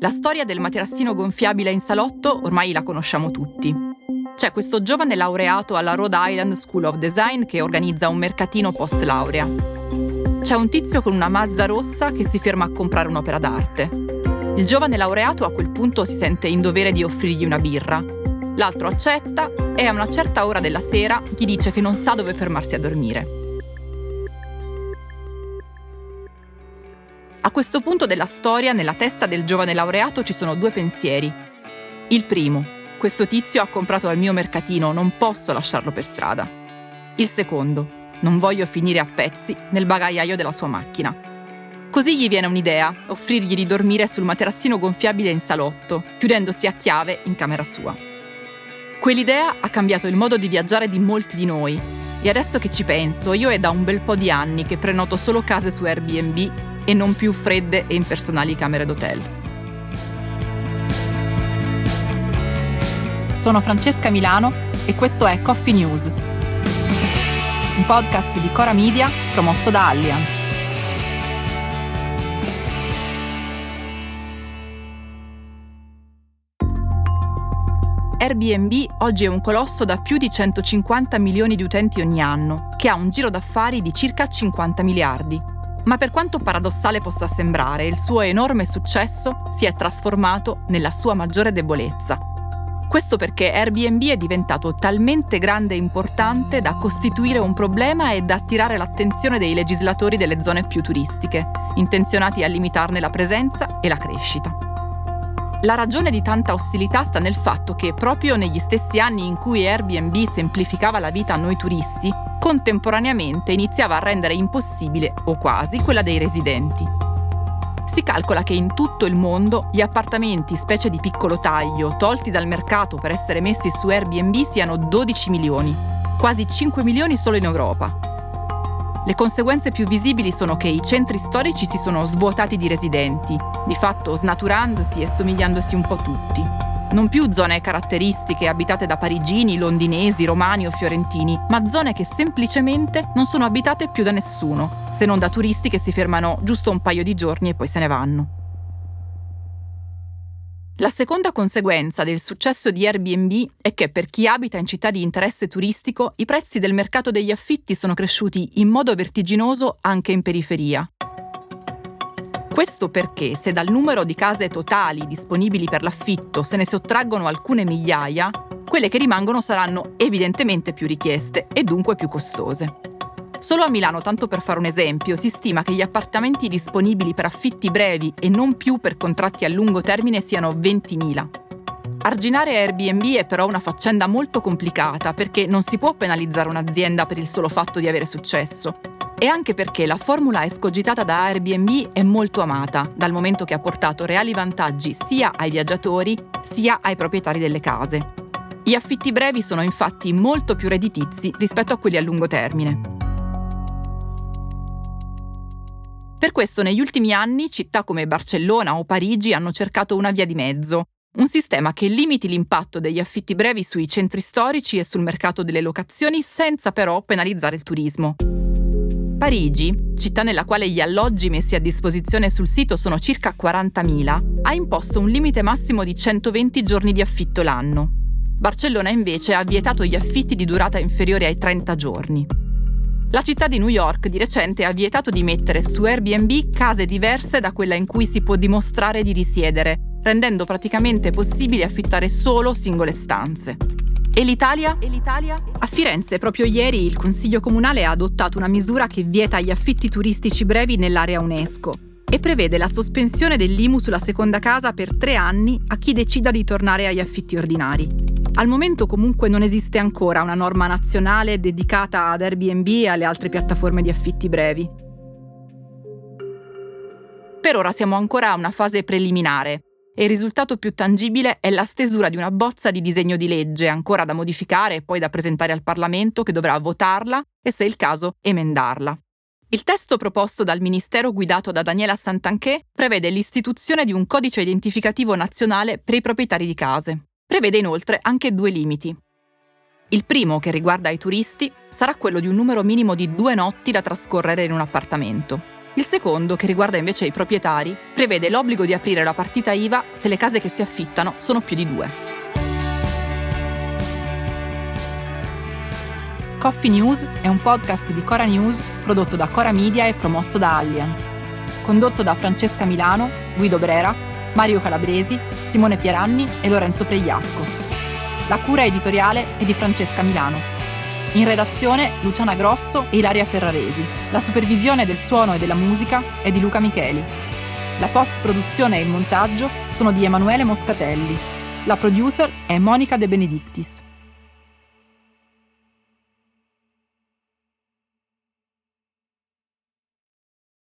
La storia del materassino gonfiabile in salotto ormai la conosciamo tutti. C'è questo giovane laureato alla Rhode Island School of Design che organizza un mercatino post laurea. C'è un tizio con una mazza rossa che si ferma a comprare un'opera d'arte. Il giovane laureato a quel punto si sente in dovere di offrirgli una birra. L'altro accetta e a una certa ora della sera gli dice che non sa dove fermarsi a dormire. A questo punto della storia, nella testa del giovane laureato ci sono due pensieri. Il primo, questo tizio ha comprato al mio mercatino, non posso lasciarlo per strada. Il secondo, non voglio finire a pezzi nel bagagliaio della sua macchina. Così gli viene un'idea, offrirgli di dormire sul materassino gonfiabile in salotto, chiudendosi a chiave in camera sua. Quell'idea ha cambiato il modo di viaggiare di molti di noi e adesso che ci penso, io è da un bel po' di anni che prenoto solo case su Airbnb e non più fredde e impersonali camere d'hotel. Sono Francesca Milano e questo è Coffee News, un podcast di Cora Media promosso da Allianz. Airbnb oggi è un colosso da più di 150 milioni di utenti ogni anno, che ha un giro d'affari di circa 50 miliardi. Ma per quanto paradossale possa sembrare, il suo enorme successo si è trasformato nella sua maggiore debolezza. Questo perché Airbnb è diventato talmente grande e importante da costituire un problema e da attirare l'attenzione dei legislatori delle zone più turistiche, intenzionati a limitarne la presenza e la crescita. La ragione di tanta ostilità sta nel fatto che proprio negli stessi anni in cui Airbnb semplificava la vita a noi turisti, contemporaneamente iniziava a rendere impossibile, o quasi, quella dei residenti. Si calcola che in tutto il mondo gli appartamenti specie di piccolo taglio tolti dal mercato per essere messi su Airbnb siano 12 milioni, quasi 5 milioni solo in Europa. Le conseguenze più visibili sono che i centri storici si sono svuotati di residenti, di fatto snaturandosi e somigliandosi un po' tutti. Non più zone caratteristiche abitate da parigini, londinesi, romani o fiorentini, ma zone che semplicemente non sono abitate più da nessuno, se non da turisti che si fermano giusto un paio di giorni e poi se ne vanno. La seconda conseguenza del successo di Airbnb è che per chi abita in città di interesse turistico i prezzi del mercato degli affitti sono cresciuti in modo vertiginoso anche in periferia. Questo perché se dal numero di case totali disponibili per l'affitto se ne sottraggono alcune migliaia, quelle che rimangono saranno evidentemente più richieste e dunque più costose. Solo a Milano, tanto per fare un esempio, si stima che gli appartamenti disponibili per affitti brevi e non più per contratti a lungo termine siano 20.000. Arginare Airbnb è però una faccenda molto complicata perché non si può penalizzare un'azienda per il solo fatto di avere successo. E anche perché la formula escogitata da Airbnb è molto amata, dal momento che ha portato reali vantaggi sia ai viaggiatori sia ai proprietari delle case. Gli affitti brevi sono infatti molto più redditizi rispetto a quelli a lungo termine. Per questo negli ultimi anni città come Barcellona o Parigi hanno cercato una via di mezzo, un sistema che limiti l'impatto degli affitti brevi sui centri storici e sul mercato delle locazioni senza però penalizzare il turismo. Parigi, città nella quale gli alloggi messi a disposizione sul sito sono circa 40.000, ha imposto un limite massimo di 120 giorni di affitto l'anno. Barcellona invece ha vietato gli affitti di durata inferiore ai 30 giorni. La città di New York di recente ha vietato di mettere su Airbnb case diverse da quella in cui si può dimostrare di risiedere, rendendo praticamente possibile affittare solo singole stanze. E l'Italia? e l'Italia? A Firenze proprio ieri il Consiglio Comunale ha adottato una misura che vieta gli affitti turistici brevi nell'area UNESCO e prevede la sospensione dell'IMU sulla seconda casa per tre anni a chi decida di tornare agli affitti ordinari. Al momento comunque non esiste ancora una norma nazionale dedicata ad Airbnb e alle altre piattaforme di affitti brevi. Per ora siamo ancora a una fase preliminare e il risultato più tangibile è la stesura di una bozza di disegno di legge ancora da modificare e poi da presentare al Parlamento che dovrà votarla e, se è il caso, emendarla. Il testo proposto dal Ministero guidato da Daniela Santanché prevede l'istituzione di un codice identificativo nazionale per i proprietari di case. Prevede inoltre anche due limiti. Il primo, che riguarda i turisti, sarà quello di un numero minimo di due notti da trascorrere in un appartamento. Il secondo, che riguarda invece i proprietari, prevede l'obbligo di aprire la partita IVA se le case che si affittano sono più di due. Coffee News è un podcast di Cora News prodotto da Cora Media e promosso da Allianz. Condotto da Francesca Milano, Guido Brera, Mario Calabresi, Simone Pieranni e Lorenzo Pregliasco. La cura editoriale è di Francesca Milano. In redazione Luciana Grosso e Ilaria Ferraresi. La supervisione del suono e della musica è di Luca Micheli. La post-produzione e il montaggio sono di Emanuele Moscatelli. La producer è Monica De Benedictis.